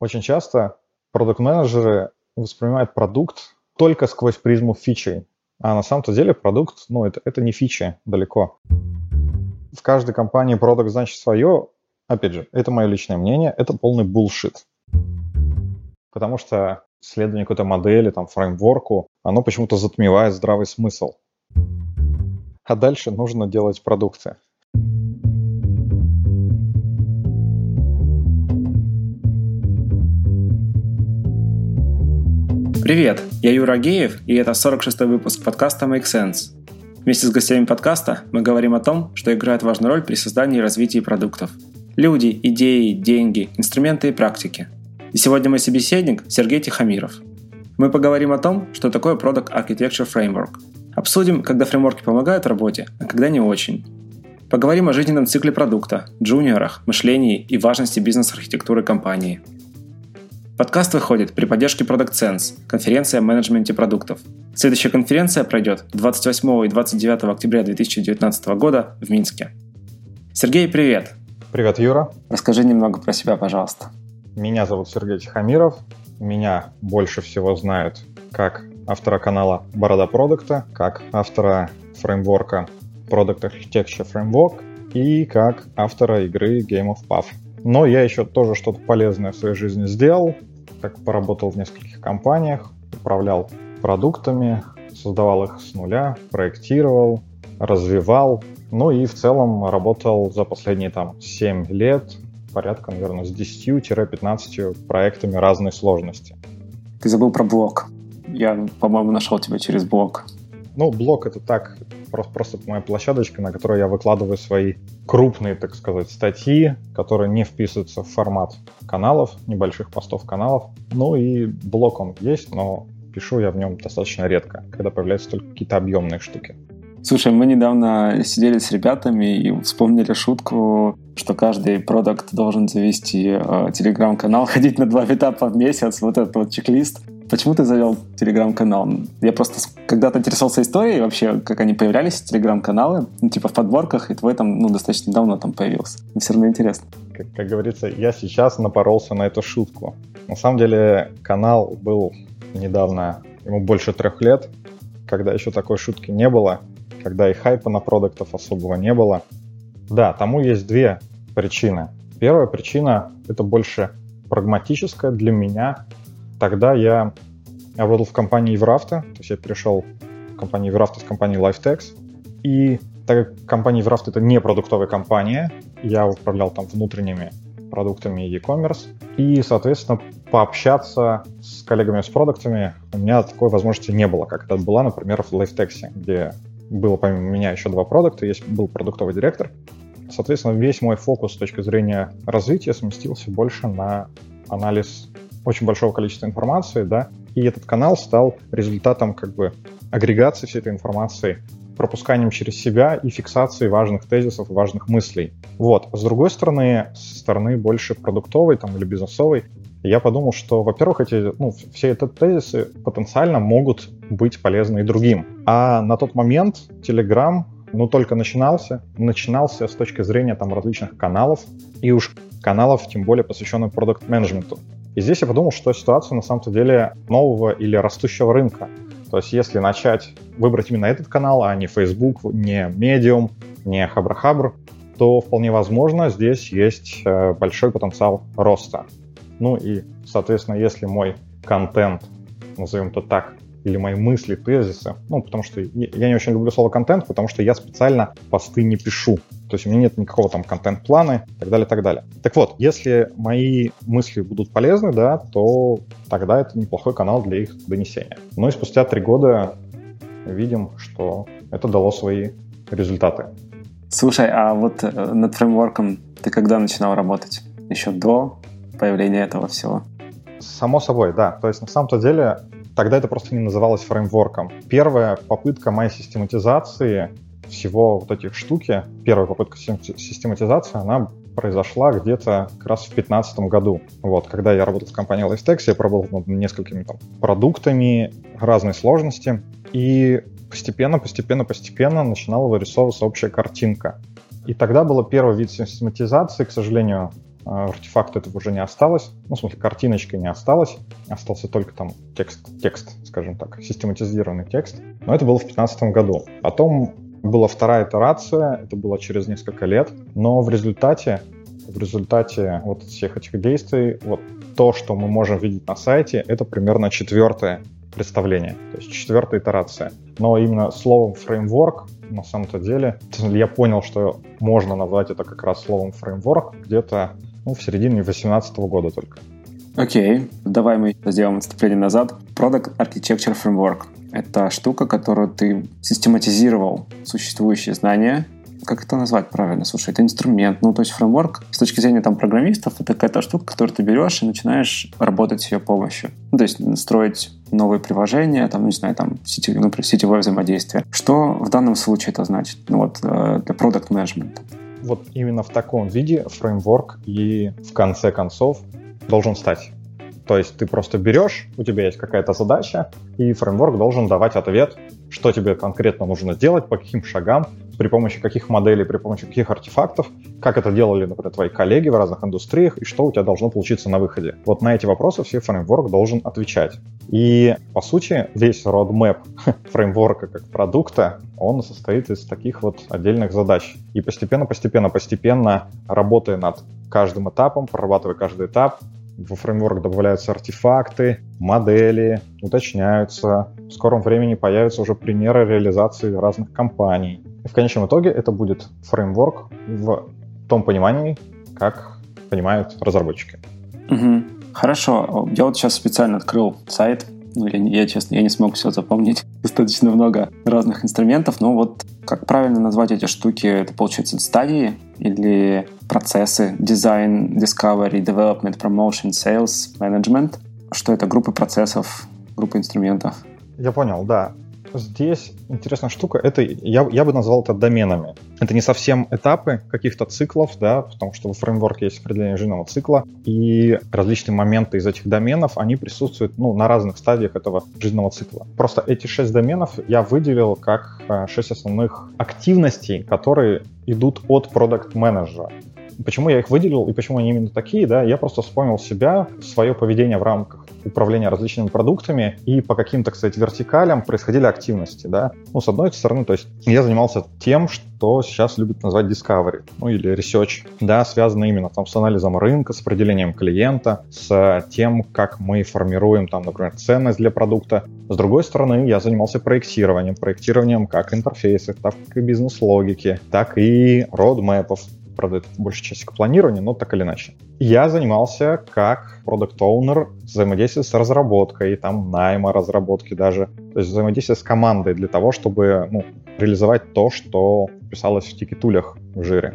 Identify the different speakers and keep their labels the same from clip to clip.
Speaker 1: Очень часто продукт-менеджеры воспринимают продукт только сквозь призму фичей. А на самом-то деле продукт, ну, это, это не фичи далеко. В каждой компании продукт значит свое. Опять же, это мое личное мнение, это полный булшит. Потому что следование какой-то модели, там, фреймворку, оно почему-то затмевает здравый смысл. А дальше нужно делать продукты.
Speaker 2: Привет, я Юра Геев, и это 46-й выпуск подкаста Make Sense. Вместе с гостями подкаста мы говорим о том, что играет важную роль при создании и развитии продуктов. Люди, идеи, деньги, инструменты и практики. И сегодня мой собеседник Сергей Тихомиров. Мы поговорим о том, что такое Product Architecture Framework. Обсудим, когда фреймворки помогают в работе, а когда не очень. Поговорим о жизненном цикле продукта, джуниорах, мышлении и важности бизнес-архитектуры компании – Подкаст выходит при поддержке Product Sense, конференция о менеджменте продуктов. Следующая конференция пройдет 28 и 29 октября 2019 года в Минске. Сергей, привет!
Speaker 1: Привет, Юра.
Speaker 2: Расскажи немного про себя, пожалуйста.
Speaker 1: Меня зовут Сергей Тихомиров. Меня больше всего знают как автора канала Борода Продукта, как автора фреймворка Product Architecture Framework и как автора игры Game of Puff. Но я еще тоже что-то полезное в своей жизни сделал как поработал в нескольких компаниях, управлял продуктами, создавал их с нуля, проектировал, развивал. Ну и в целом работал за последние там 7 лет порядка, наверное, с 10-15 проектами разной сложности.
Speaker 2: Ты забыл про блог. Я, по-моему, нашел тебя через блог.
Speaker 1: Ну, блог это так, просто, просто моя площадочка, на которой я выкладываю свои крупные, так сказать, статьи, которые не вписываются в формат каналов, небольших постов каналов. Ну и блог он есть, но пишу я в нем достаточно редко, когда появляются только какие-то объемные штуки.
Speaker 2: Слушай, мы недавно сидели с ребятами и вспомнили шутку, что каждый продукт должен завести э, телеграм-канал, ходить на два этапа в месяц, вот этот вот чек-лист. Почему ты завел телеграм-канал? Я просто когда-то интересовался историей вообще, как они появлялись, телеграм-каналы, ну, типа в подборках, и твой там, ну, достаточно давно там появился. Мне все равно интересно.
Speaker 1: Как, как говорится, я сейчас напоролся на эту шутку. На самом деле канал был недавно, ему больше трех лет, когда еще такой шутки не было, когда и хайпа на продуктов особого не было. Да, тому есть две причины. Первая причина — это больше прагматическая для меня, Тогда я работал в компании Еврафта, то есть я перешел в компанию Еврафта с компанией Lifetex. И так как компания Еврафта это не продуктовая компания, я управлял там внутренними продуктами e-commerce. И, соответственно, пообщаться с коллегами с продуктами у меня такой возможности не было, как это была, например, в Lifetex, где было помимо меня еще два продукта, есть был продуктовый директор. Соответственно, весь мой фокус с точки зрения развития сместился больше на анализ очень большого количества информации, да, и этот канал стал результатом как бы агрегации всей этой информации, пропусканием через себя и фиксацией важных тезисов, важных мыслей. Вот. С другой стороны, с стороны больше продуктовой там, или бизнесовой, я подумал, что, во-первых, эти, ну, все эти тезисы потенциально могут быть полезны и другим. А на тот момент Telegram, ну, только начинался, начинался с точки зрения там различных каналов, и уж каналов, тем более посвященных продукт-менеджменту. И здесь я подумал, что ситуация на самом-то деле нового или растущего рынка. То есть если начать выбрать именно этот канал, а не Facebook, не Medium, не Хабр-Хабр, то вполне возможно здесь есть э, большой потенциал роста. Ну и, соответственно, если мой контент, назовем это так, или мои мысли, тезисы. Ну, потому что я не очень люблю слово контент, потому что я специально посты не пишу. То есть у меня нет никакого там контент-плана и так далее, так далее. Так вот, если мои мысли будут полезны, да, то тогда это неплохой канал для их донесения. Но и спустя три года видим, что это дало свои результаты.
Speaker 2: Слушай, а вот э, над фреймворком ты когда начинал работать? Еще до появления этого всего?
Speaker 1: Само собой, да. То есть на самом-то деле Тогда это просто не называлось фреймворком. Первая попытка моей систематизации всего вот этих штуки, первая попытка систематизации, она произошла где-то как раз в 2015 году. Вот, когда я работал в компании Lifetex, я поработал над несколькими там, продуктами разной сложности, и постепенно, постепенно, постепенно начинала вырисовываться общая картинка. И тогда был первый вид систематизации, к сожалению, а, артефакт этого уже не осталось, ну, в смысле, картиночка не осталась, остался только там текст, текст, скажем так, систематизированный текст, но это было в 2015 году. Потом была вторая итерация, это было через несколько лет, но в результате в результате вот всех этих действий, вот то, что мы можем видеть на сайте, это примерно четвертое представление, то есть четвертая итерация. Но именно словом фреймворк на самом-то деле я понял, что можно назвать это как раз словом фреймворк где-то ну, в середине 2018 года только.
Speaker 2: Окей, okay. давай мы сделаем отступление назад. Product Architecture Framework — это штука, которую ты систематизировал существующие знания как это назвать правильно? Слушай, это инструмент. Ну, то есть фреймворк с точки зрения там программистов, это какая-то штука, которую ты берешь и начинаешь работать с ее помощью. Ну, то есть строить новые приложения, там, не знаю, там, сети, ну, сетевое взаимодействие. Что в данном случае это значит? Ну, вот э, для продукт менеджмента
Speaker 1: Вот именно в таком виде фреймворк и в конце концов должен стать. То есть ты просто берешь, у тебя есть какая-то задача, и фреймворк должен давать ответ, что тебе конкретно нужно сделать, по каким шагам, при помощи каких моделей, при помощи каких артефактов, как это делали, например, твои коллеги в разных индустриях, и что у тебя должно получиться на выходе. Вот на эти вопросы все фреймворк должен отвечать. И, по сути, весь roadmap фреймворка как продукта, он состоит из таких вот отдельных задач. И постепенно, постепенно, постепенно, работая над каждым этапом, прорабатывая каждый этап, во фреймворк добавляются артефакты, модели, уточняются. В скором времени появятся уже примеры реализации разных компаний. И в конечном итоге это будет фреймворк в том понимании, как понимают разработчики.
Speaker 2: Угу. Хорошо. Я вот сейчас специально открыл сайт. Ну, я, я, честно, я не смог все запомнить. Достаточно много разных инструментов. Но вот как правильно назвать эти штуки? Это, получается, стадии или процессы? Design, Discovery, Development, Promotion, Sales, Management. Что это? Группы процессов, группы инструментов?
Speaker 1: Я понял, да. Здесь интересная штука, это я, я бы назвал это доменами. Это не совсем этапы каких-то циклов, да, потому что в фреймворке есть определение жизненного цикла, и различные моменты из этих доменов, они присутствуют ну, на разных стадиях этого жизненного цикла. Просто эти шесть доменов я выделил как э, шесть основных активностей, которые идут от продукт-менеджера. Почему я их выделил и почему они именно такие, да, я просто вспомнил себя, свое поведение в рамках управления различными продуктами и по каким, так сказать, вертикалям происходили активности, да. Ну, с одной стороны, то есть я занимался тем, что сейчас любят назвать discovery, ну, или research, да, связано именно там с анализом рынка, с определением клиента, с тем, как мы формируем там, например, ценность для продукта. С другой стороны, я занимался проектированием, проектированием как интерфейсов, так и бизнес-логики, так и родмэпов, правда, это большая часть к планированию, но так или иначе. Я занимался как продукт оунер взаимодействие с разработкой, там найма разработки даже, то есть взаимодействие с командой для того, чтобы ну, реализовать то, что писалось в тикетулях в жире.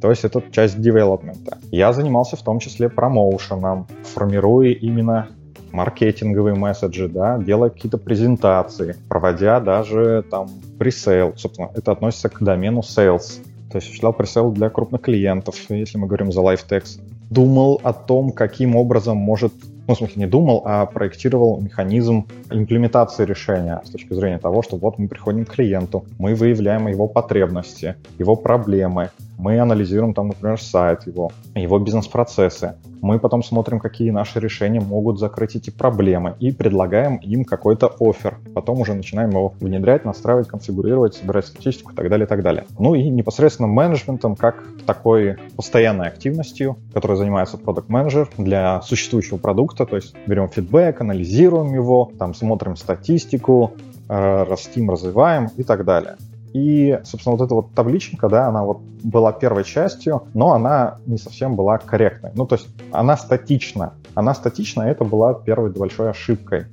Speaker 1: То есть это часть девелопмента. Я занимался в том числе промоушеном, формируя именно маркетинговые месседжи, да, делая какие-то презентации, проводя даже там пресейл. Собственно, это относится к домену sales то есть осуществлял пресейл для крупных клиентов, если мы говорим за LiveText. Думал о том, каким образом может ну, в смысле, не думал, а проектировал механизм имплементации решения с точки зрения того, что вот мы приходим к клиенту, мы выявляем его потребности, его проблемы, мы анализируем там, например, сайт его, его бизнес-процессы. Мы потом смотрим, какие наши решения могут закрыть эти проблемы и предлагаем им какой-то офер. Потом уже начинаем его внедрять, настраивать, конфигурировать, собирать статистику и так далее, и так далее. Ну и непосредственно менеджментом, как такой постоянной активностью, которой занимается продукт менеджер для существующего продукта. То есть берем фидбэк, анализируем его, там смотрим статистику, э, растим, развиваем и так далее. И, собственно, вот эта вот табличка, да, она вот была первой частью, но она не совсем была корректной. Ну, то есть она статична. Она статична, это была первой большой ошибкой.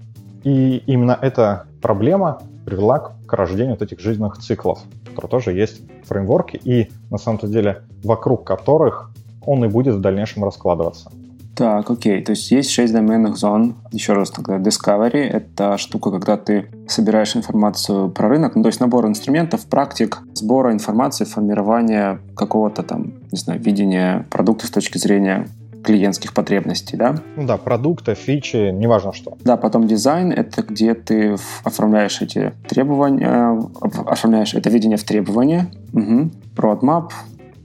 Speaker 1: И именно эта проблема привела к рождению вот этих жизненных циклов, которые тоже есть в фреймворке, и на самом-то деле вокруг которых он и будет в дальнейшем раскладываться.
Speaker 2: Так, окей. То есть есть шесть доменных зон. Еще раз тогда Discovery — это штука, когда ты собираешь информацию про рынок, ну, то есть набор инструментов, практик, сбора информации, формирования какого-то там, не знаю, видения продукта с точки зрения клиентских потребностей, да?
Speaker 1: Ну да, продукта, фичи, неважно что.
Speaker 2: Да, потом дизайн — это где ты оформляешь эти требования, оформляешь это видение в требования. Угу. Roadmap,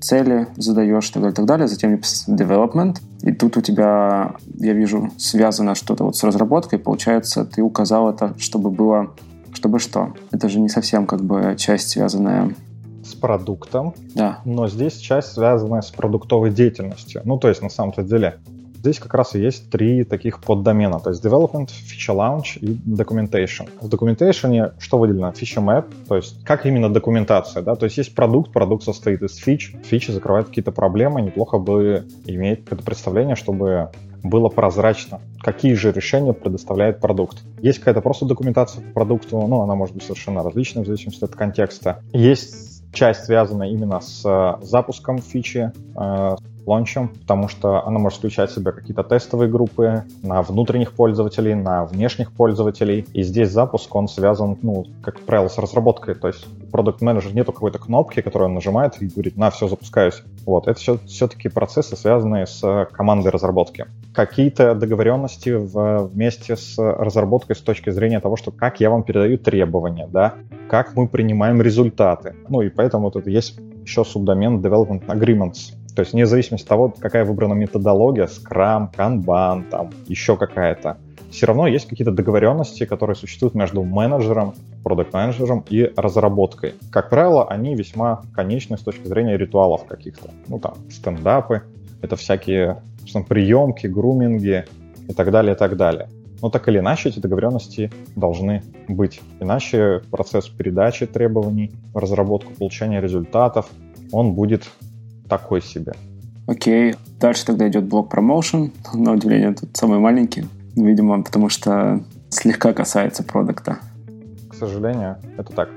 Speaker 2: цели задаешь и так далее, и так далее. Затем development. И тут у тебя, я вижу, связано что-то вот с разработкой. Получается, ты указал это, чтобы было... Чтобы что? Это же не совсем как бы часть, связанная
Speaker 1: с продуктом,
Speaker 2: да.
Speaker 1: но здесь часть связанная с продуктовой деятельностью. Ну, то есть, на самом-то деле, Здесь как раз и есть три таких поддомена, то есть Development, Feature Launch и Documentation. В Documentation что выделено? Feature Map, то есть как именно документация, да, то есть есть продукт, продукт состоит из фич, фичи закрывают какие-то проблемы, неплохо бы иметь представление, чтобы было прозрачно, какие же решения предоставляет продукт. Есть какая-то просто документация по продукту, ну, она может быть совершенно различной в зависимости от контекста. Есть часть, связанная именно с э, запуском фичи, э, лончем, потому что она может включать в себя какие-то тестовые группы на внутренних пользователей, на внешних пользователей. И здесь запуск, он связан, ну, как правило, с разработкой. То есть продукт менеджер нету какой-то кнопки, которую он нажимает и говорит, на, все, запускаюсь. Вот, это все, все-таки процессы, связанные с командой разработки. Какие-то договоренности в, вместе с разработкой с точки зрения того, что как я вам передаю требования, да, как мы принимаем результаты. Ну и поэтому вот это есть еще субдомен Development Agreements, то есть вне зависимости от того, какая выбрана методология, Scrum, Kanban, там еще какая-то, все равно есть какие-то договоренности, которые существуют между менеджером, продукт-менеджером и разработкой. Как правило, они весьма конечны с точки зрения ритуалов каких-то. Ну там, стендапы, это всякие там, приемки, груминги и так далее, и так далее. Но так или иначе эти договоренности должны быть. Иначе процесс передачи требований, разработку получения результатов, он будет такой себе.
Speaker 2: Окей. Дальше тогда идет блок промоушен. На удивление, тут самый маленький. Видимо, потому что слегка касается продукта.
Speaker 1: К сожалению, это так.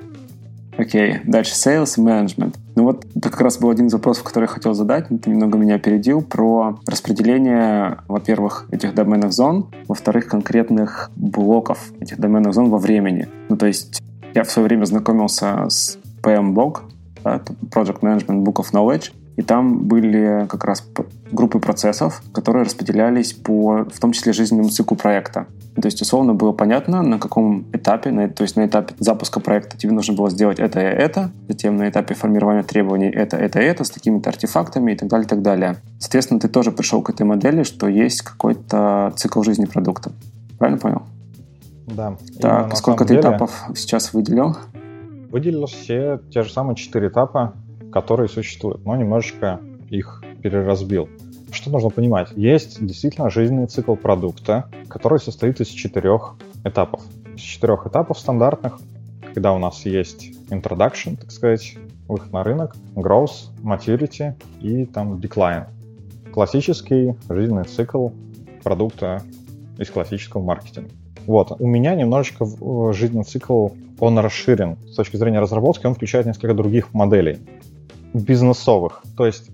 Speaker 2: Окей, дальше sales и management. Ну вот это как раз был один из вопросов, который я хотел задать, но ты немного меня опередил, про распределение, во-первых, этих доменных зон, во-вторых, конкретных блоков этих доменных зон во времени. Ну то есть я в свое время знакомился с PM-блок, Project Management Book of Knowledge, и там были как раз группы процессов, которые распределялись по, в том числе, жизненному циклу проекта. То есть, условно, было понятно, на каком этапе, на, то есть на этапе запуска проекта тебе нужно было сделать это и это, затем на этапе формирования требований это, это и это, с такими-то артефактами и так далее, и так далее. Соответственно, ты тоже пришел к этой модели, что есть какой-то цикл жизни продукта. Правильно понял?
Speaker 1: Да.
Speaker 2: Так, сколько ты деле... этапов сейчас выделил?
Speaker 1: Выделил все те же самые четыре этапа, которые существуют, но немножечко их переразбил. Что нужно понимать? Есть действительно жизненный цикл продукта, который состоит из четырех этапов. Из четырех этапов стандартных, когда у нас есть introduction, так сказать, выход на рынок, growth, maturity и там decline. Классический жизненный цикл продукта из классического маркетинга. Вот, у меня немножечко жизненный цикл, он расширен. С точки зрения разработки он включает несколько других моделей бизнесовых. То есть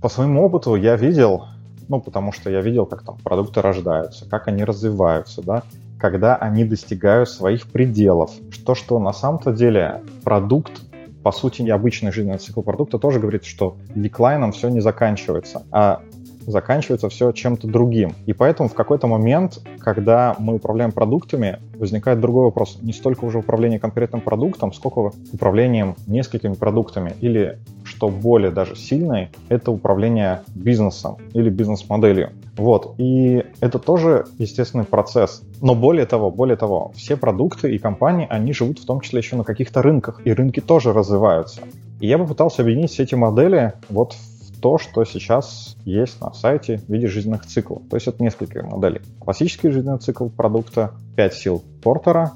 Speaker 1: по своему опыту я видел, ну, потому что я видел, как там продукты рождаются, как они развиваются, да, когда они достигают своих пределов. То, что на самом-то деле продукт, по сути, необычный жизненный цикл продукта тоже говорит, что деклайном все не заканчивается, а заканчивается все чем-то другим. И поэтому в какой-то момент, когда мы управляем продуктами, возникает другой вопрос. Не столько уже управление конкретным продуктом, сколько управлением несколькими продуктами. Или, что более даже сильное, это управление бизнесом или бизнес-моделью. Вот. И это тоже естественный процесс. Но более того, более того, все продукты и компании, они живут в том числе еще на каких-то рынках, и рынки тоже развиваются. И я попытался объединить все эти модели вот в то, что сейчас есть на сайте в виде жизненных циклов. То есть это несколько моделей. Классический жизненный цикл продукта 5 сил Портера.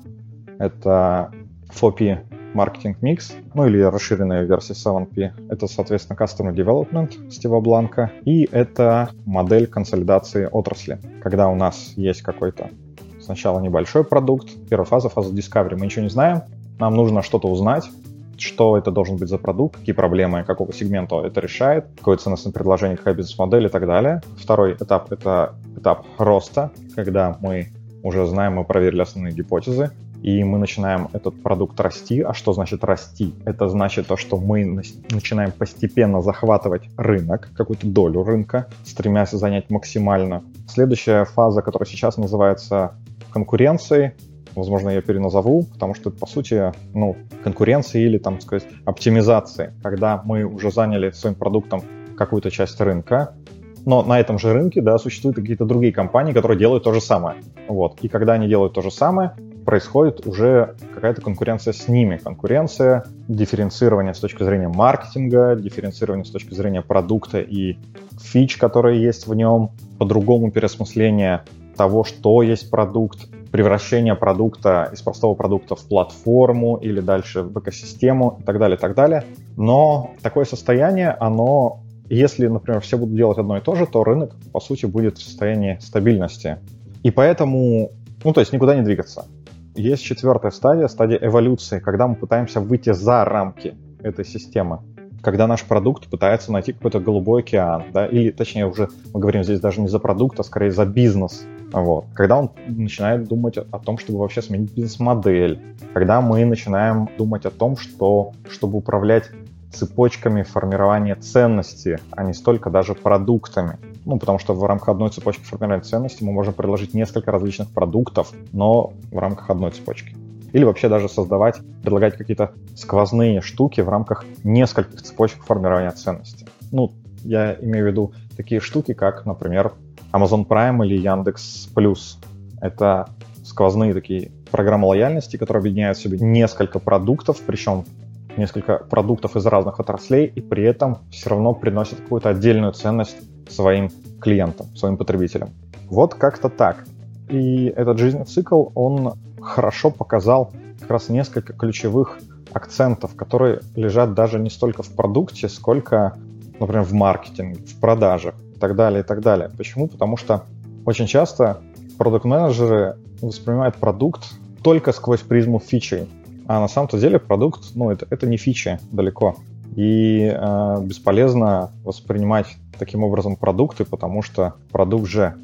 Speaker 1: Это 4P Marketing Mix, ну или расширенная версия 7P. Это, соответственно, Customer Development Стива Бланка. И это модель консолидации отрасли, когда у нас есть какой-то сначала небольшой продукт, первая фаза, фаза Discovery. Мы ничего не знаем, нам нужно что-то узнать, что это должен быть за продукт, какие проблемы какого сегмента это решает, какое ценностное предложение, какая бизнес-модель и так далее. Второй этап — это этап роста, когда мы уже знаем, мы проверили основные гипотезы, и мы начинаем этот продукт расти. А что значит расти? Это значит то, что мы начинаем постепенно захватывать рынок, какую-то долю рынка, стремясь занять максимально. Следующая фаза, которая сейчас называется конкуренцией, возможно, я переназову, потому что это, по сути, ну, конкуренция или, там сказать, оптимизация, когда мы уже заняли своим продуктом какую-то часть рынка, но на этом же рынке, да, существуют какие-то другие компании, которые делают то же самое. Вот. И когда они делают то же самое, происходит уже какая-то конкуренция с ними. Конкуренция, дифференцирование с точки зрения маркетинга, дифференцирование с точки зрения продукта и фич, которые есть в нем, по-другому переосмысление того, что есть продукт, превращение продукта из простого продукта в платформу или дальше в экосистему и так далее, и так далее. Но такое состояние, оно, если, например, все будут делать одно и то же, то рынок, по сути, будет в состоянии стабильности. И поэтому, ну, то есть никуда не двигаться есть четвертая стадия, стадия эволюции, когда мы пытаемся выйти за рамки этой системы когда наш продукт пытается найти какой-то голубой океан, да, или, точнее, уже мы говорим здесь даже не за продукт, а скорее за бизнес, вот. Когда он начинает думать о том, чтобы вообще сменить бизнес-модель, когда мы начинаем думать о том, что, чтобы управлять цепочками формирования ценности, а не столько даже продуктами. Ну, потому что в рамках одной цепочки формирования ценности мы можем предложить несколько различных продуктов, но в рамках одной цепочки. Или вообще даже создавать, предлагать какие-то сквозные штуки в рамках нескольких цепочек формирования ценности. Ну, я имею в виду такие штуки, как, например, Amazon Prime или Яндекс Плюс. Это сквозные такие программы лояльности, которые объединяют в себе несколько продуктов, причем несколько продуктов из разных отраслей, и при этом все равно приносят какую-то отдельную ценность своим клиентам, своим потребителям. Вот как-то так. И этот жизненный цикл, он хорошо показал как раз несколько ключевых акцентов, которые лежат даже не столько в продукте, сколько, например, в маркетинге, в продажах и так далее, и так далее. Почему? Потому что очень часто продукт-менеджеры воспринимают продукт только сквозь призму фичей. А на самом-то деле продукт, ну, это, это не фичи далеко. И э, бесполезно воспринимать таким образом продукты, потому что продукт же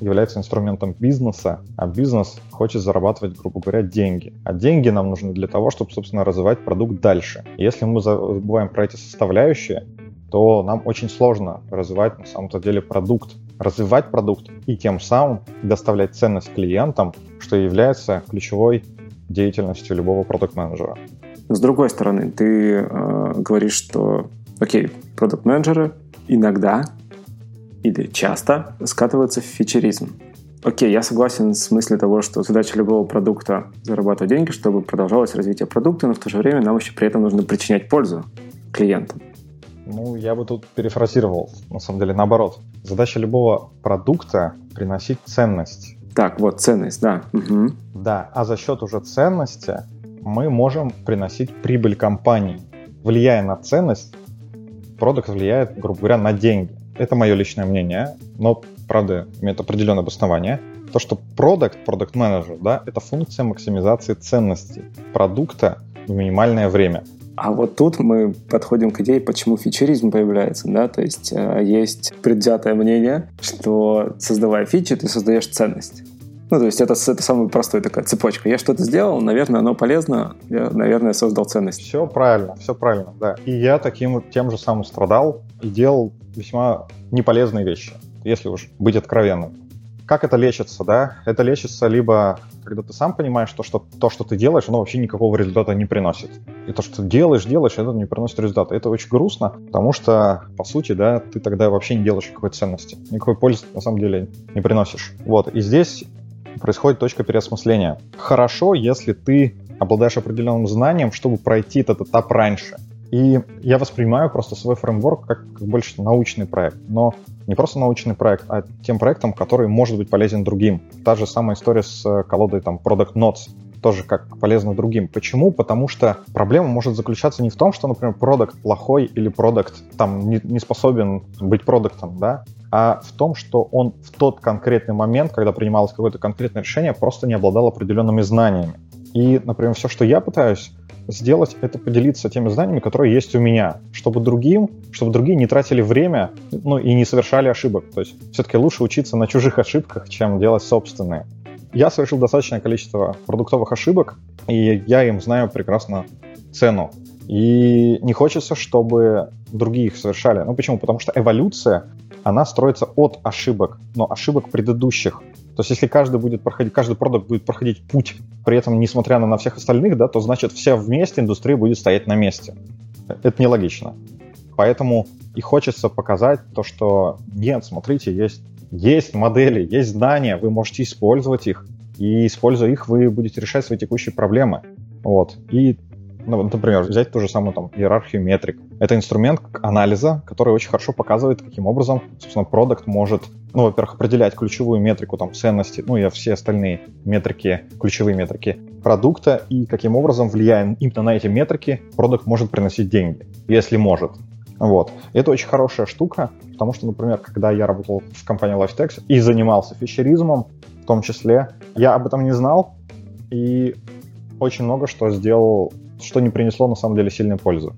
Speaker 1: является инструментом бизнеса, а бизнес хочет зарабатывать, грубо говоря, деньги. А деньги нам нужны для того, чтобы, собственно, развивать продукт дальше. Если мы забываем про эти составляющие, то нам очень сложно развивать на самом-то деле продукт. Развивать продукт и тем самым доставлять ценность клиентам, что является ключевой деятельностью любого продукт-менеджера.
Speaker 2: С другой стороны, ты э, говоришь, что, окей, продукт-менеджеры иногда или часто скатываются в фичеризм. Окей, я согласен с мыслью того, что задача любого продукта зарабатывать деньги, чтобы продолжалось развитие продукта, но в то же время нам еще при этом нужно причинять пользу клиентам.
Speaker 1: Ну, я бы тут перефразировал, на самом деле, наоборот. Задача любого продукта — приносить ценность.
Speaker 2: Так, вот ценность, да. Угу.
Speaker 1: Да, а за счет уже ценности мы можем приносить прибыль компании. Влияя на ценность, продукт влияет, грубо говоря, на деньги. Это мое личное мнение, но, правда, имеет определенное обоснование. То, что продукт, продукт менеджер, да, это функция максимизации ценности продукта в минимальное время.
Speaker 2: А вот тут мы подходим к идее, почему фичеризм появляется, да, то есть э, есть предвзятое мнение, что создавая фичи, ты создаешь ценность. Ну, то есть это, это самая простая такая цепочка. Я что-то сделал, наверное, оно полезно, я, наверное, создал ценность.
Speaker 1: Все правильно, все правильно, да. И я таким тем же самым страдал и делал весьма неполезные вещи, если уж быть откровенным. Как это лечится, да? Это лечится либо, когда ты сам понимаешь, то, что то, что ты делаешь, оно вообще никакого результата не приносит. И то, что ты делаешь, делаешь, это не приносит результата. Это очень грустно, потому что, по сути, да, ты тогда вообще не делаешь никакой ценности. Никакой пользы, на самом деле, не приносишь. Вот. И здесь происходит точка переосмысления. Хорошо, если ты обладаешь определенным знанием, чтобы пройти этот этап раньше. И я воспринимаю просто свой фреймворк как, как больше научный проект. Но не просто научный проект, а тем проектом, который может быть полезен другим. Та же самая история с э, колодой там Product Notes тоже как полезно другим. Почему? Потому что проблема может заключаться не в том, что, например, продукт плохой или продукт там не, не способен быть продуктом, да, а в том, что он в тот конкретный момент, когда принималось какое-то конкретное решение, просто не обладал определенными знаниями. И, например, все, что я пытаюсь сделать, это поделиться теми знаниями, которые есть у меня, чтобы другим, чтобы другие не тратили время, ну и не совершали ошибок. То есть все-таки лучше учиться на чужих ошибках, чем делать собственные. Я совершил достаточное количество продуктовых ошибок, и я им знаю прекрасно цену. И не хочется, чтобы другие их совершали. Ну почему? Потому что эволюция, она строится от ошибок, но ошибок предыдущих. То есть если каждый будет проходить, каждый продукт будет проходить путь, при этом несмотря на, на всех остальных, да, то значит вся вместе индустрия будет стоять на месте. Это нелогично. Поэтому и хочется показать то, что нет, смотрите, есть, есть модели, есть знания, вы можете использовать их, и используя их, вы будете решать свои текущие проблемы. Вот. И ну, например, взять ту же самую там иерархию метрик. Это инструмент анализа, который очень хорошо показывает, каким образом, собственно, продукт может, ну, во-первых, определять ключевую метрику там ценности, ну и все остальные метрики, ключевые метрики продукта, и каким образом, влияя именно на эти метрики, продукт может приносить деньги, если может. Вот. Это очень хорошая штука, потому что, например, когда я работал в компании LifeTex и занимался фишеризмом, в том числе, я об этом не знал, и очень много что сделал что не принесло на самом деле сильной пользы.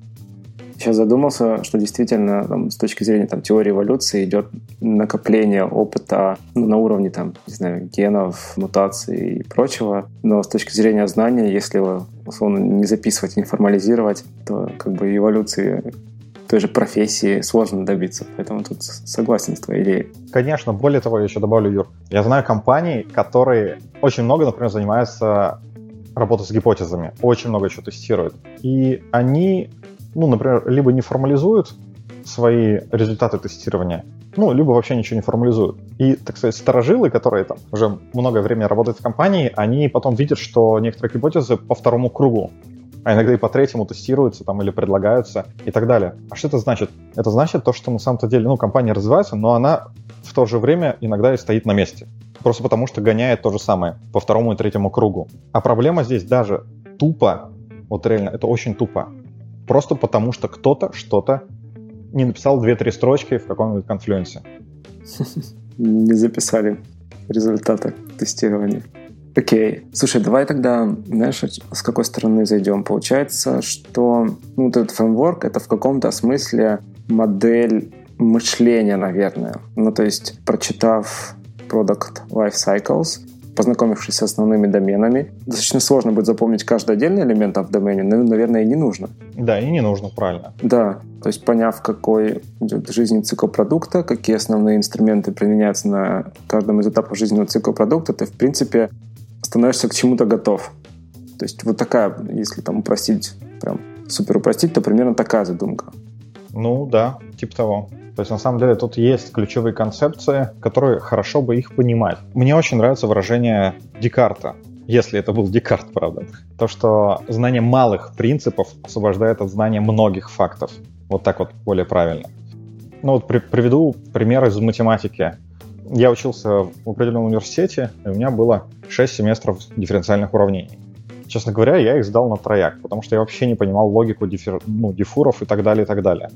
Speaker 2: Сейчас задумался, что действительно там, с точки зрения там, теории эволюции идет накопление опыта ну, на уровне там, не знаю, генов, мутаций и прочего. Но с точки зрения знания, если его условно не записывать, не формализировать, то как бы эволюции той же профессии сложно добиться. Поэтому тут согласен с твоей идеей.
Speaker 1: Конечно, более того, я еще добавлю, Юр. Я знаю компании, которые очень много, например, занимаются работа с гипотезами, очень много чего тестируют. И они, ну, например, либо не формализуют свои результаты тестирования, ну, либо вообще ничего не формализуют. И, так сказать, сторожилы, которые там уже много времени работают в компании, они потом видят, что некоторые гипотезы по второму кругу, а иногда и по третьему тестируются там или предлагаются и так далее. А что это значит? Это значит то, что на самом-то деле, ну, компания развивается, но она в то же время иногда и стоит на месте просто потому что гоняет то же самое по второму и третьему кругу. А проблема здесь даже тупо, вот реально, это очень тупо. Просто потому что кто-то что-то не написал две-три строчки в каком-нибудь конфлюенсе.
Speaker 2: Не записали результаты тестирования. Окей. Слушай, давай тогда, знаешь, с какой стороны зайдем? Получается, что ну, вот этот фреймворк — это в каком-то смысле модель мышления, наверное. Ну, то есть, прочитав Product Life Cycles, познакомившись с основными доменами. Достаточно сложно будет запомнить каждый отдельный элемент в домене, но, наверное, и не нужно.
Speaker 1: Да, и не нужно, правильно.
Speaker 2: Да, то есть поняв, какой идет жизненный цикл продукта, какие основные инструменты применяются на каждом из этапов жизненного цикла продукта, ты, в принципе, становишься к чему-то готов. То есть вот такая, если там упростить, прям супер упростить, то примерно такая задумка.
Speaker 1: Ну да, типа того. То есть, на самом деле, тут есть ключевые концепции, которые хорошо бы их понимать. Мне очень нравится выражение Декарта, если это был Декарт, правда. То, что знание малых принципов освобождает от знания многих фактов. Вот так вот более правильно. Ну вот при, приведу пример из математики. Я учился в определенном университете, и у меня было 6 семестров дифференциальных уравнений. Честно говоря, я их сдал на трояк, потому что я вообще не понимал логику диффер... ну, дифуров и так далее, и так далее.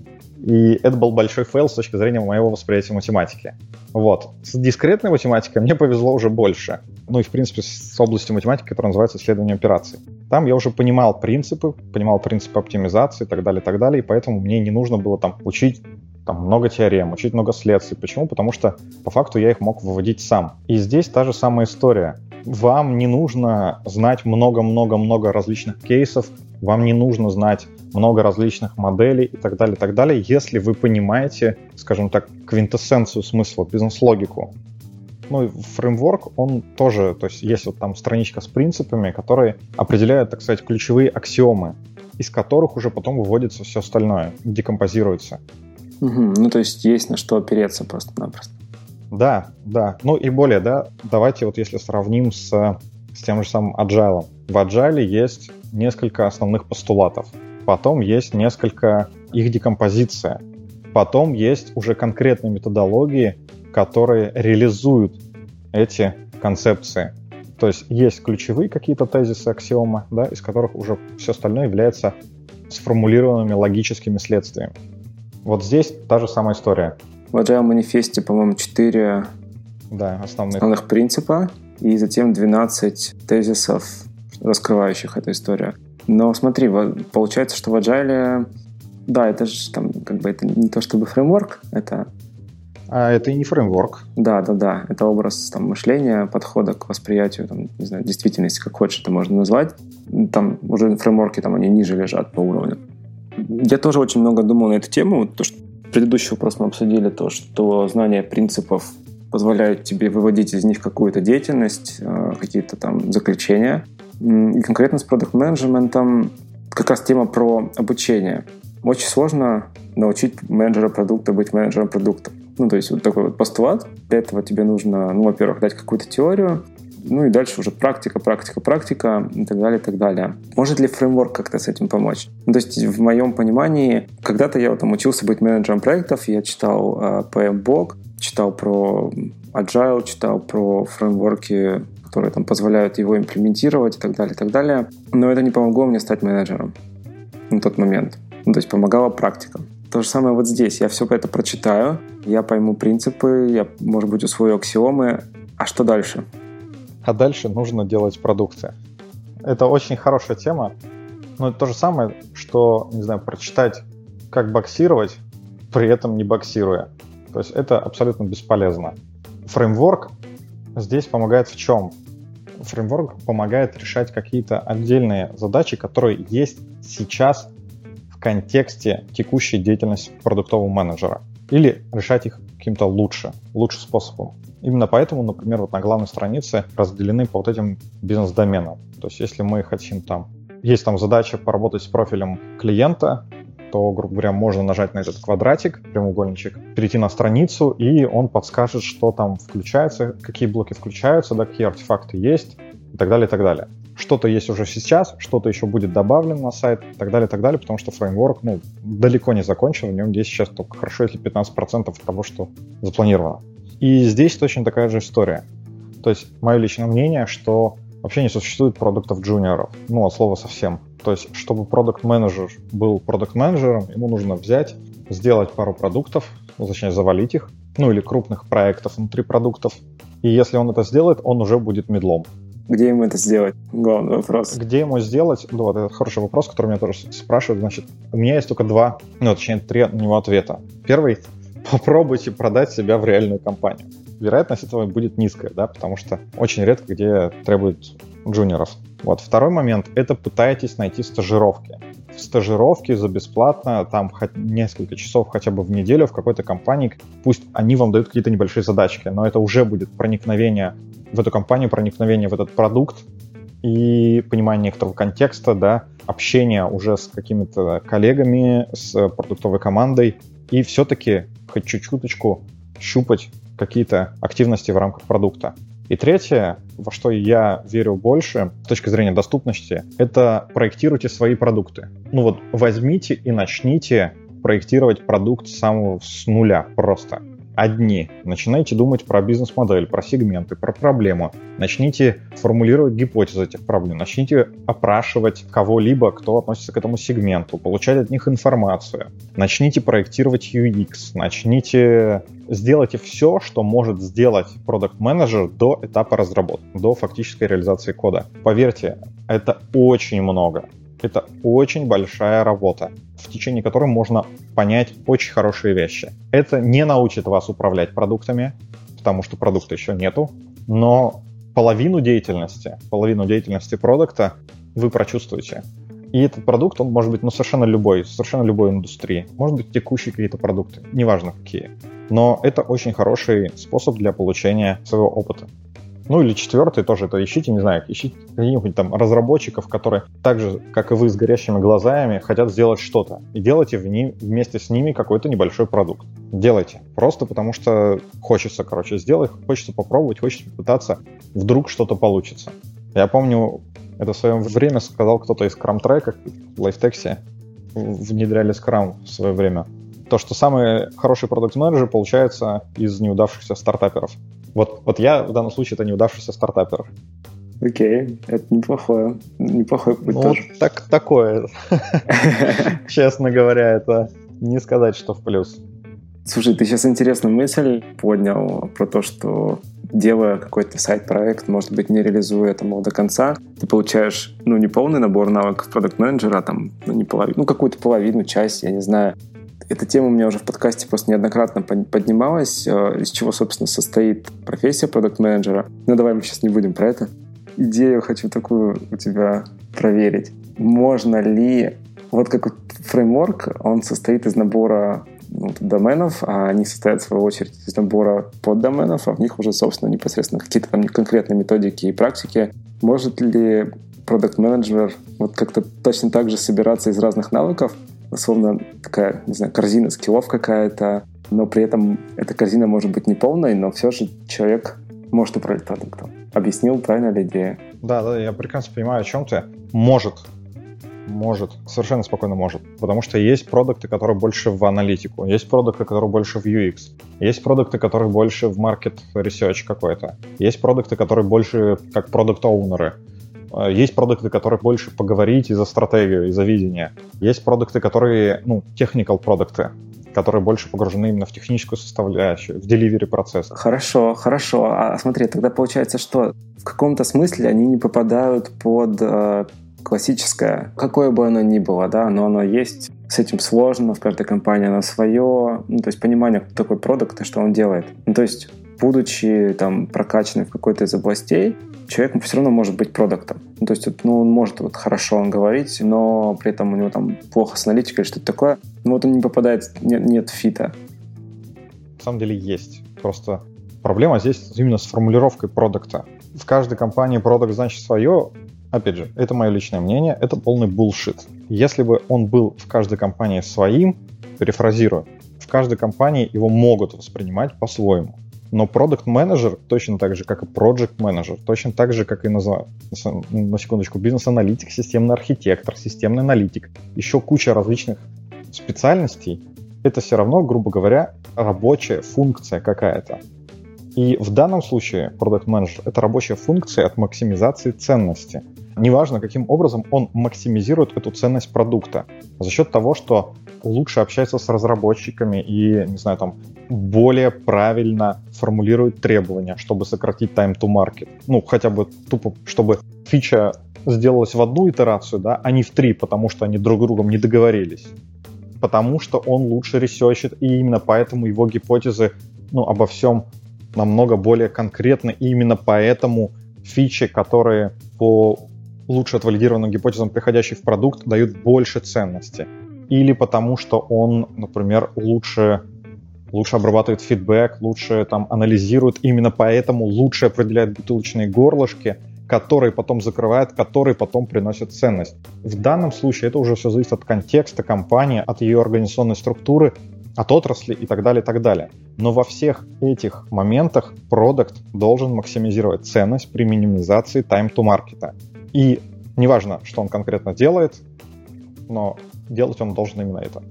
Speaker 1: И это был большой фейл с точки зрения моего восприятия математики. Вот. С дискретной математикой мне повезло уже больше. Ну и, в принципе, с областью математики, которая называется исследование операций. Там я уже понимал принципы, понимал принципы оптимизации и так далее, и так далее, и поэтому мне не нужно было там учить там много теорем, учить много следствий. Почему? Потому что по факту я их мог выводить сам. И здесь та же самая история вам не нужно знать много-много-много различных кейсов, вам не нужно знать много различных моделей и так далее, и так далее, если вы понимаете, скажем так, квинтэссенцию смысла, бизнес-логику. Ну, фреймворк, он тоже, то есть есть вот там страничка с принципами, которые определяют, так сказать, ключевые аксиомы, из которых уже потом выводится все остальное, декомпозируется.
Speaker 2: Угу, ну, то есть есть на что опереться просто-напросто.
Speaker 1: Да, да. Ну и более, да, давайте вот если сравним с, с тем же самым Agile. В Agile есть несколько основных постулатов. Потом есть несколько их декомпозиция. Потом есть уже конкретные методологии, которые реализуют эти концепции. То есть есть ключевые какие-то тезисы, аксиомы, да, из которых уже все остальное является сформулированными логическими следствиями. Вот здесь та же самая история.
Speaker 2: В Agile манифесте, по-моему, 4
Speaker 1: да, основных.
Speaker 2: основных принципа и затем 12 тезисов, раскрывающих эту историю. Но смотри, получается, что в Agile, да, это же там как бы это не то чтобы фреймворк, это
Speaker 1: а это и не фреймворк.
Speaker 2: Да, да, да. Это образ там, мышления, подхода к восприятию, там, не знаю, действительности, как хочешь это можно назвать. Там уже фреймворки там они ниже лежат по уровню. Я тоже очень много думал на эту тему, то, что Предыдущий вопрос мы обсудили то, что знание принципов позволяют тебе выводить из них какую-то деятельность, э, какие-то там заключения. И конкретно с продукт менеджментом как раз тема про обучение. Очень сложно научить менеджера продукта быть менеджером продукта. Ну, то есть вот такой вот постулат. Для этого тебе нужно, ну, во-первых, дать какую-то теорию, ну и дальше уже практика, практика, практика и так далее, и так далее. Может ли фреймворк как-то с этим помочь? Ну, то есть в моем понимании, когда-то я там учился быть менеджером проектов, я читал э, PMBOK, читал про Agile, читал про фреймворки, которые там позволяют его имплементировать и так далее, и так далее. Но это не помогло мне стать менеджером на тот момент. Ну, то есть помогала практика. То же самое вот здесь. Я все это прочитаю, я пойму принципы, я, может быть, усвою аксиомы. А что дальше?
Speaker 1: А дальше нужно делать продукты. Это очень хорошая тема, но это то же самое, что, не знаю, прочитать, как боксировать, при этом не боксируя. То есть это абсолютно бесполезно. Фреймворк здесь помогает в чем? Фреймворк помогает решать какие-то отдельные задачи, которые есть сейчас контексте текущей деятельности продуктового менеджера или решать их каким-то лучше, лучшим способом. Именно поэтому, например, вот на главной странице разделены по вот этим бизнес-доменам. То есть если мы хотим там, есть там задача поработать с профилем клиента, то, грубо говоря, можно нажать на этот квадратик, прямоугольничек, перейти на страницу, и он подскажет, что там включается, какие блоки включаются, да, какие артефакты есть, и так далее, и так далее что-то есть уже сейчас, что-то еще будет добавлено на сайт и так далее, так далее, потому что фреймворк ну, далеко не закончен, в нем есть сейчас только хорошо, если 15% того, что запланировано. И здесь точно такая же история. То есть мое личное мнение, что вообще не существует продуктов джуниоров, ну, от слова совсем. То есть, чтобы продукт менеджер был продукт менеджером ему нужно взять, сделать пару продуктов, ну, точнее, завалить их, ну, или крупных проектов внутри продуктов. И если он это сделает, он уже будет медлом.
Speaker 2: Где ему это сделать? Главный вопрос.
Speaker 1: Где ему сделать? Ну, вот это хороший вопрос, который меня тоже спрашивают. Значит, у меня есть только два, ну, точнее, три на него ответа. Первый — попробуйте продать себя в реальную компанию. Вероятность этого будет низкая, да, потому что очень редко где требуют джуниоров. Вот. Второй момент — это пытайтесь найти стажировки. Стажировки за бесплатно, там хоть несколько часов хотя бы в неделю в какой-то компании, пусть они вам дают какие-то небольшие задачки, но это уже будет проникновение в эту компанию, проникновение в этот продукт и понимание некоторого контекста, да, общение уже с какими-то коллегами, с продуктовой командой, и все-таки хоть чуть-чуточку щупать какие-то активности в рамках продукта. И третье, во что я верю больше с точки зрения доступности, это проектируйте свои продукты. Ну вот возьмите и начните проектировать продукт с самого с нуля просто одни. Начинайте думать про бизнес-модель, про сегменты, про проблему. Начните формулировать гипотезы этих проблем. Начните опрашивать кого-либо, кто относится к этому сегменту, получать от них информацию. Начните проектировать UX. Начните... Сделайте все, что может сделать продукт-менеджер до этапа разработки, до фактической реализации кода. Поверьте, это очень много. Это очень большая работа, в течение которой можно понять очень хорошие вещи. Это не научит вас управлять продуктами, потому что продукта еще нету, но половину деятельности, половину деятельности продукта вы прочувствуете. И этот продукт, он может быть ну, совершенно любой, совершенно любой индустрии. Может быть текущие какие-то продукты, неважно какие. Но это очень хороший способ для получения своего опыта. Ну или четвертый тоже это ищите, не знаю, ищите каких-нибудь там разработчиков, которые так же, как и вы, с горящими глазами, хотят сделать что-то. И делайте в ним, вместе с ними какой-то небольшой продукт. Делайте. Просто потому что хочется, короче, сделать, хочется попробовать, хочется попытаться. Вдруг что-то получится. Я помню, это в свое время сказал кто-то из Scrum-трека в LifeTex, внедряли Scrum в свое время. То, что самый хороший продукт-менеджер получается из неудавшихся стартаперов. Вот, вот я в данном случае это неудавшийся стартапер.
Speaker 2: Окей, это неплохое. Неплохой путь ну, тоже.
Speaker 1: Так, такое. Честно говоря, это не сказать, что в плюс.
Speaker 2: Слушай, ты сейчас интересную мысль поднял про то, что делая какой-то сайт-проект, может быть, не реализуя это до конца, ты получаешь, ну, не полный набор навыков продукт-менеджера, а там, ну, не половину, ну, какую-то половину, часть, я не знаю, эта тема у меня уже в подкасте просто неоднократно поднималась, э, из чего, собственно, состоит профессия продукт-менеджера. Но давай мы сейчас не будем про это. Идею хочу такую у тебя проверить. Можно ли... Вот как вот фреймворк, он состоит из набора ну, доменов, а они состоят, в свою очередь, из набора поддоменов, а в них уже, собственно, непосредственно какие-то там конкретные методики и практики. Может ли продукт менеджер вот как-то точно так же собираться из разных навыков, условно такая, не знаю, корзина скиллов какая-то, но при этом эта корзина может быть не полной, но все же человек может управлять продуктом. Объяснил, правильно ли идея?
Speaker 1: Да, да, я прекрасно понимаю, о чем ты. Может. Может. Совершенно спокойно может. Потому что есть продукты, которые больше в аналитику. Есть продукты, которые больше в UX. Есть продукты, которые больше в market research какой-то. Есть продукты, которые больше как продукт-оунеры. Э, есть продукты, которые больше поговорить и за стратегию, и за видение. Есть продукты, которые, ну, technical продукты, которые больше погружены именно в техническую составляющую, в delivery процесс.
Speaker 2: Хорошо, хорошо. А смотри, тогда получается, что в каком-то смысле они не попадают под э, классическое, какое бы оно ни было, да, но оно есть, с этим сложно, в каждой компании оно свое, ну, то есть понимание, кто такой продукт и что он делает. Ну, то есть, будучи там прокачанным в какой-то из областей, человек все равно может быть продуктом. Ну, то есть, ну, он может вот хорошо он говорить, но при этом у него там плохо с аналитикой или что-то такое. Ну, вот он не попадает, нет, нет фита.
Speaker 1: На самом деле есть. Просто проблема здесь именно с формулировкой продукта. В каждой компании продукт значит свое. Опять же, это мое личное мнение, это полный булшит. Если бы он был в каждой компании своим, перефразирую, в каждой компании его могут воспринимать по-своему. Но продукт менеджер точно так же, как и project менеджер точно так же, как и на, на секундочку, бизнес-аналитик, системный архитектор, системный аналитик, еще куча различных специальностей, это все равно, грубо говоря, рабочая функция какая-то. И в данном случае продукт менеджер это рабочая функция от максимизации ценности. Неважно, каким образом он максимизирует эту ценность продукта. За счет того, что лучше общается с разработчиками и, не знаю, там, более правильно формулирует требования, чтобы сократить time to market. Ну, хотя бы тупо, чтобы фича сделалась в одну итерацию, да, а не в три, потому что они друг с другом не договорились. Потому что он лучше ресерчит, и именно поэтому его гипотезы ну, обо всем намного более конкретны, и именно поэтому фичи, которые по лучше отвалидированным гипотезам, приходящие в продукт, дают больше ценности или потому что он, например, лучше лучше обрабатывает фидбэк, лучше там анализирует, именно поэтому лучше определяет бутылочные горлышки, которые потом закрывает, которые потом приносят ценность. В данном случае это уже все зависит от контекста компании, от ее организационной структуры, от отрасли и так далее, и так далее. Но во всех этих моментах продукт должен максимизировать ценность при минимизации time to market. И неважно, что он конкретно делает, но делать он должен именно это.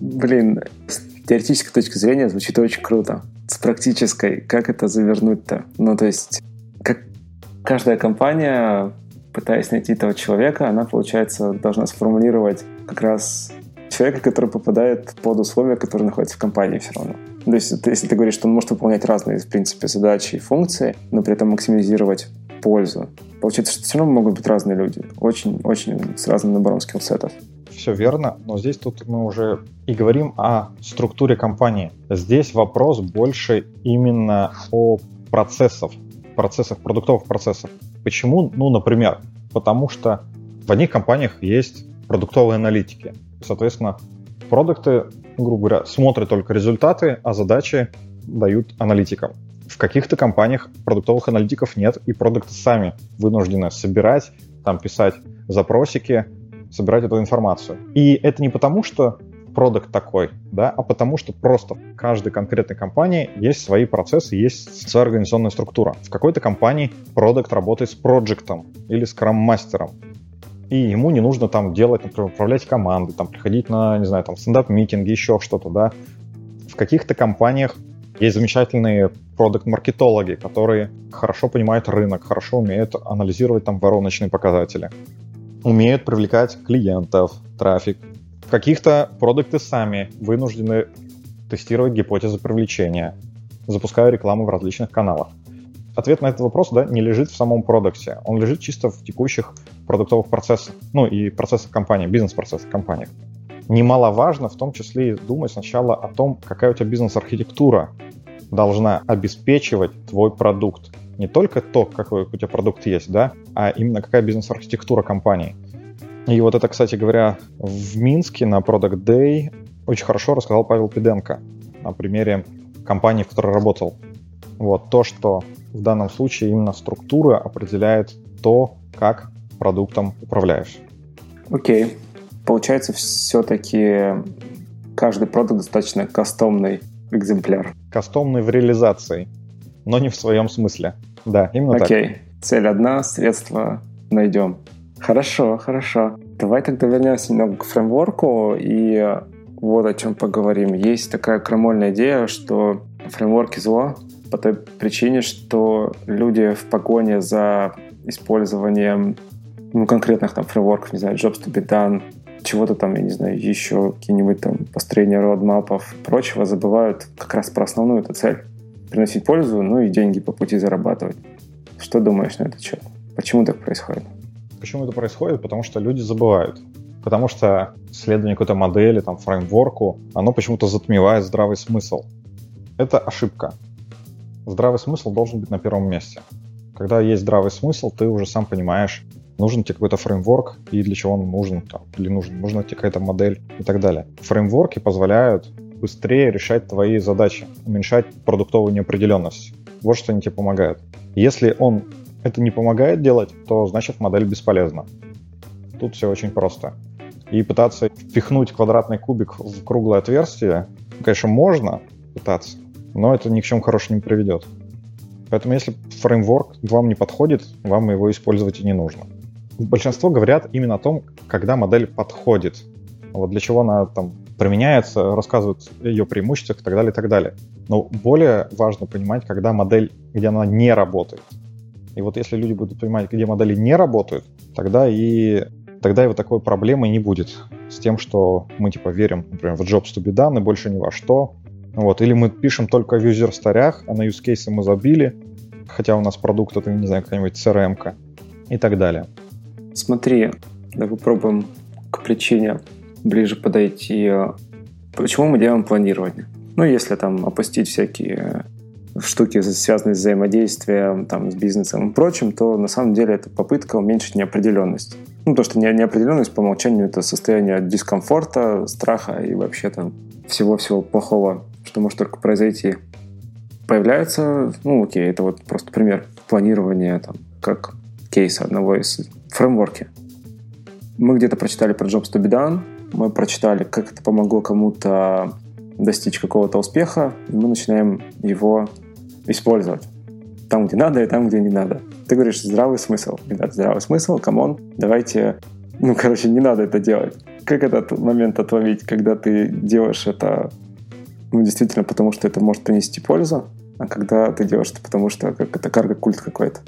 Speaker 2: Блин, с теоретической точки зрения звучит очень круто. С практической, как это завернуть-то? Ну, то есть, как каждая компания, пытаясь найти этого человека, она, получается, должна сформулировать как раз человека, который попадает под условия, которые находятся в компании все равно. То есть, если ты говоришь, что он может выполнять разные, в принципе, задачи и функции, но при этом максимизировать пользу, Получается, что все равно могут быть разные люди. Очень-очень с разным набором скиллсетов.
Speaker 1: Все верно, но здесь тут мы уже и говорим о структуре компании. Здесь вопрос больше именно о процессах, процессах, продуктовых процессах. Почему? Ну, например, потому что в одних компаниях есть продуктовые аналитики. Соответственно, продукты, грубо говоря, смотрят только результаты, а задачи дают аналитикам. В каких-то компаниях продуктовых аналитиков нет, и продукты сами вынуждены собирать, там писать запросики, собирать эту информацию. И это не потому, что продукт такой, да, а потому что просто в каждой конкретной компании есть свои процессы, есть своя организационная структура. В какой-то компании продукт работает с проектом или с крам-мастером, и ему не нужно там делать, например, управлять командой, там приходить на, не знаю, там стендап-митинги, еще что-то, да. В каких-то компаниях есть замечательные продукт-маркетологи, которые хорошо понимают рынок, хорошо умеют анализировать там вороночные показатели, умеют привлекать клиентов, трафик. Каких-то продукты сами вынуждены тестировать гипотезы привлечения, запуская рекламу в различных каналах. Ответ на этот вопрос да, не лежит в самом продукте, он лежит чисто в текущих продуктовых процессах, ну и процессах компании, бизнес-процессах компании. Немаловажно в том числе и думать сначала о том, какая у тебя бизнес-архитектура, должна обеспечивать твой продукт. Не только то, какой у тебя продукт есть, да, а именно какая бизнес-архитектура компании. И вот это, кстати говоря, в Минске на Product Day очень хорошо рассказал Павел Пиденко на примере компании, в которой работал. Вот то, что в данном случае именно структура определяет то, как продуктом управляешь.
Speaker 2: Окей. Okay. Получается, все-таки каждый продукт достаточно кастомный экземпляр.
Speaker 1: Кастомный в реализации, но не в своем смысле. Да, именно
Speaker 2: okay. так. Окей. Цель одна, средства найдем. Хорошо, хорошо. Давай тогда вернемся немного к фреймворку и вот о чем поговорим. Есть такая крамольная идея, что фреймворки зло по той причине, что люди в погоне за использованием ну, конкретных там фреймворков, не знаю, jobs to be done, чего-то там, я не знаю, еще какие-нибудь там построения родмапов, прочего, забывают как раз про основную эту цель. Приносить пользу, ну и деньги по пути зарабатывать. Что думаешь на этот счет? Почему так происходит?
Speaker 1: Почему это происходит? Потому что люди забывают. Потому что следование какой-то модели, там, фреймворку, оно почему-то затмевает здравый смысл. Это ошибка. Здравый смысл должен быть на первом месте. Когда есть здравый смысл, ты уже сам понимаешь, нужен тебе какой-то фреймворк и для чего он нужен, там, или нужен, нужна тебе какая-то модель и так далее. Фреймворки позволяют быстрее решать твои задачи, уменьшать продуктовую неопределенность. Вот что они тебе помогают. Если он это не помогает делать, то значит модель бесполезна. Тут все очень просто. И пытаться впихнуть квадратный кубик в круглое отверстие, конечно, можно пытаться, но это ни к чему хорошему не приведет. Поэтому если фреймворк вам не подходит, вам его использовать и не нужно. Большинство говорят именно о том, когда модель подходит. Вот для чего она там применяется, рассказывают о ее преимуществах и так далее, и так далее. Но более важно понимать, когда модель, где она не работает. И вот если люди будут понимать, где модели не работают, тогда и тогда и вот такой проблемы не будет с тем, что мы типа верим, например, в jobs to be done и больше ни во что. Вот. Или мы пишем только в юзер-старях, а на use case мы забили, хотя у нас продукт это, не знаю, какая-нибудь CRM-ка и так далее.
Speaker 2: Смотри, давай попробуем к причине ближе подойти. Почему мы делаем планирование? Ну, если там опустить всякие штуки, связанные с взаимодействием там, с бизнесом и прочим, то на самом деле это попытка уменьшить неопределенность. Ну, то, что не, неопределенность по умолчанию это состояние дискомфорта, страха и вообще там всего-всего плохого, что может только произойти. Появляется, ну, окей, это вот просто пример планирования, там, как кейса одного из фреймворки. Мы где-то прочитали про Jobs to be done, мы прочитали, как это помогло кому-то достичь какого-то успеха, и мы начинаем его использовать. Там, где надо, и там, где не надо. Ты говоришь, здравый смысл. Ребят, здравый смысл, come on, давайте... Ну, короче, не надо это делать. Как этот момент отловить, когда ты делаешь это, ну, действительно, потому что это может принести пользу, а когда ты делаешь это потому, что как, это карго-культ какой-то.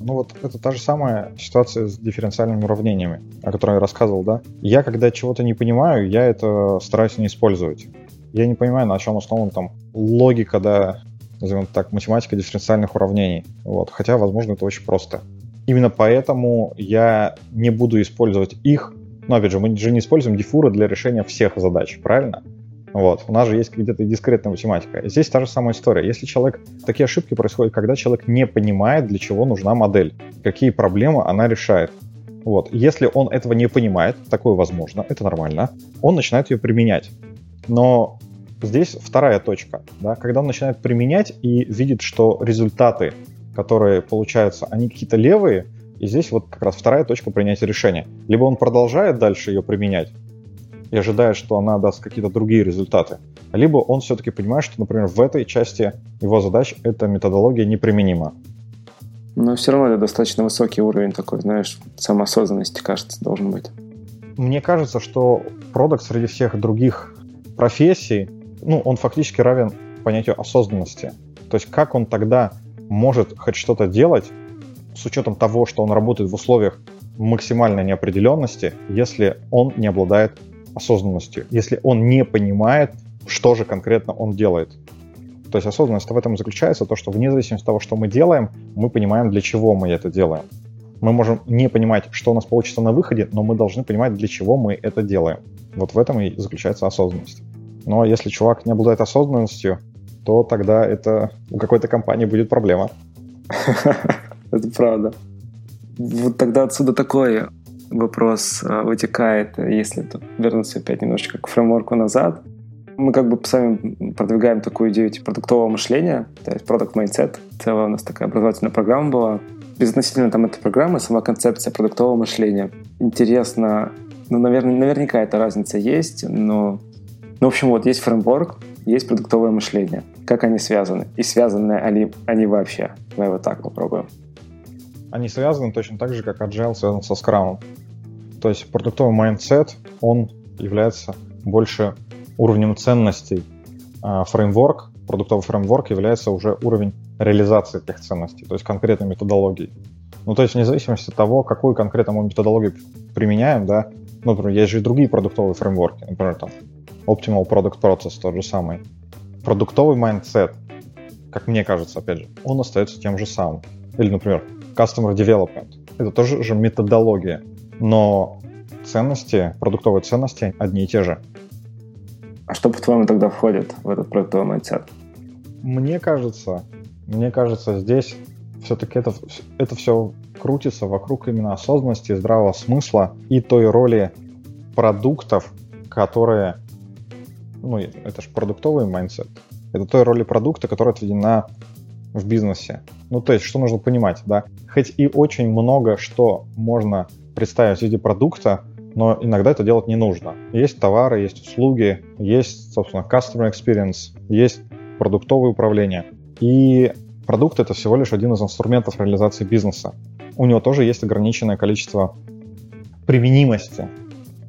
Speaker 1: Ну вот это та же самая ситуация с дифференциальными уравнениями, о которой я рассказывал, да. Я, когда чего-то не понимаю, я это стараюсь не использовать. Я не понимаю, на чем основана там логика, да, назовем так, математика дифференциальных уравнений. Вот. Хотя, возможно, это очень просто. Именно поэтому я не буду использовать их. Но, опять же, мы же не используем дифуры для решения всех задач, правильно? Вот. У нас же есть где-то дискретная математика. Здесь та же самая история. Если человек... Такие ошибки происходят, когда человек не понимает, для чего нужна модель, какие проблемы она решает. Вот. Если он этого не понимает, такое возможно, это нормально, он начинает ее применять. Но здесь вторая точка, да, когда он начинает применять и видит, что результаты, которые получаются, они какие-то левые, и здесь вот как раз вторая точка принятия решения. Либо он продолжает дальше ее применять и ожидает, что она даст какие-то другие результаты, либо он все-таки понимает, что, например, в этой части его задач эта методология неприменима.
Speaker 2: Но все равно это достаточно высокий уровень такой, знаешь, самоосознанности, кажется, должен быть.
Speaker 1: Мне кажется, что продукт среди всех других профессий, ну, он фактически равен понятию осознанности. То есть как он тогда может хоть что-то делать с учетом того, что он работает в условиях максимальной неопределенности, если он не обладает осознанностью, если он не понимает, что же конкретно он делает. То есть осознанность в этом заключается, то, что вне зависимости от того, что мы делаем, мы понимаем, для чего мы это делаем. Мы можем не понимать, что у нас получится на выходе, но мы должны понимать, для чего мы это делаем. Вот в этом и заключается осознанность. Но если чувак не обладает осознанностью, то тогда это у какой-то компании будет проблема.
Speaker 2: Это правда. Вот тогда отсюда такой вопрос э, вытекает, если вернуться опять немножечко к фреймворку назад. Мы как бы сами продвигаем такую идею типа продуктового мышления, то есть product mindset. Целая у нас такая образовательная программа была. Безотносительно там этой программы, сама концепция продуктового мышления. Интересно, ну, наверное, наверняка эта разница есть, но... Ну, в общем, вот есть фреймворк, есть продуктовое мышление. Как они связаны? И связаны они, они вообще? Давай вот так попробуем.
Speaker 1: Они связаны точно так же, как Agile связан со Scrum. То есть продуктовый mindset, он является больше уровнем ценностей. А фреймворк, продуктовый фреймворк является уже уровень реализации этих ценностей, то есть конкретной методологии. Ну, то есть вне зависимости от того, какую конкретно мы методологию применяем, да, ну, например, есть же и другие продуктовые фреймворки, например, там Optimal Product Process тот же самый. Продуктовый mindset, как мне кажется, опять же, он остается тем же самым. Или, например, Customer Development. Это тоже же методология, но ценности, продуктовые ценности одни и те же.
Speaker 2: А что, по-твоему, тогда входит в этот продуктовый mindset?
Speaker 1: Мне кажется, мне кажется, здесь все-таки это, это все крутится вокруг именно осознанности, здравого смысла и той роли продуктов, которые ну, это же продуктовый mindset, это той роли продукта, которая отведена в бизнесе. Ну, то есть, что нужно понимать, да? Хоть и очень много что можно представить в виде продукта, но иногда это делать не нужно. Есть товары, есть услуги, есть, собственно, customer experience, есть продуктовое управление. И продукт — это всего лишь один из инструментов реализации бизнеса. У него тоже есть ограниченное количество применимости.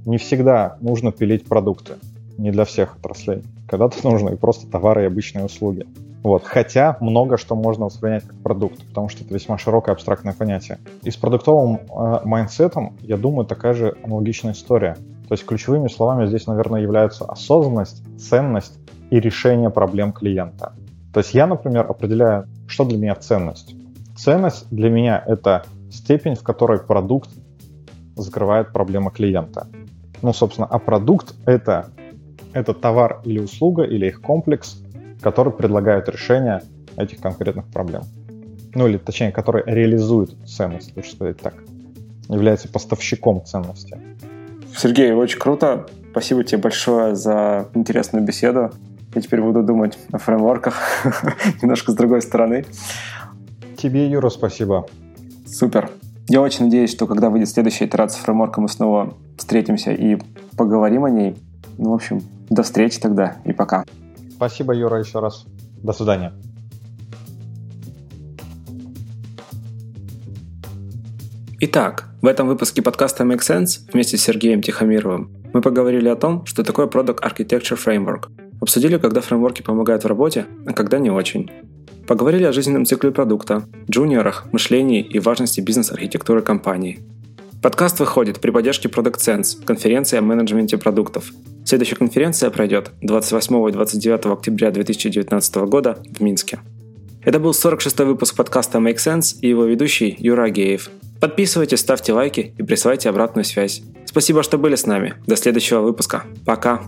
Speaker 1: Не всегда нужно пилить продукты не для всех отраслей. Когда-то нужны просто товары и обычные услуги. Вот. Хотя много что можно воспринять как продукт, потому что это весьма широкое абстрактное понятие. И с продуктовым э, mindset ом, я думаю, такая же аналогичная история. То есть ключевыми словами здесь, наверное, являются осознанность, ценность и решение проблем клиента. То есть я, например, определяю, что для меня ценность. Ценность для меня — это степень, в которой продукт закрывает проблемы клиента. Ну, собственно, а продукт — это это товар или услуга, или их комплекс, который предлагает решение этих конкретных проблем. Ну или точнее, который реализует ценность, лучше сказать так. Является поставщиком ценности.
Speaker 2: Сергей, очень круто. Спасибо тебе большое за интересную беседу. Я теперь буду думать о фреймворках немножко с другой стороны.
Speaker 1: Тебе, Юра, спасибо.
Speaker 2: Супер. Я очень надеюсь, что когда выйдет следующая итерация фреймворка, мы снова встретимся и поговорим о ней. Ну, в общем, до встречи тогда и пока.
Speaker 1: Спасибо, Юра, еще раз. До свидания.
Speaker 2: Итак, в этом выпуске подкаста Make Sense вместе с Сергеем Тихомировым мы поговорили о том, что такое Product Architecture Framework. Обсудили, когда фреймворки помогают в работе, а когда не очень. Поговорили о жизненном цикле продукта, джуниорах, мышлении и важности бизнес-архитектуры компании. Подкаст выходит при поддержке Product Sense, конференции о менеджменте продуктов. Следующая конференция пройдет 28 и 29 октября 2019 года в Минске. Это был 46-й выпуск подкаста Make Sense и его ведущий Юра Агеев. Подписывайтесь, ставьте лайки и присылайте обратную связь. Спасибо, что были с нами. До следующего выпуска. Пока.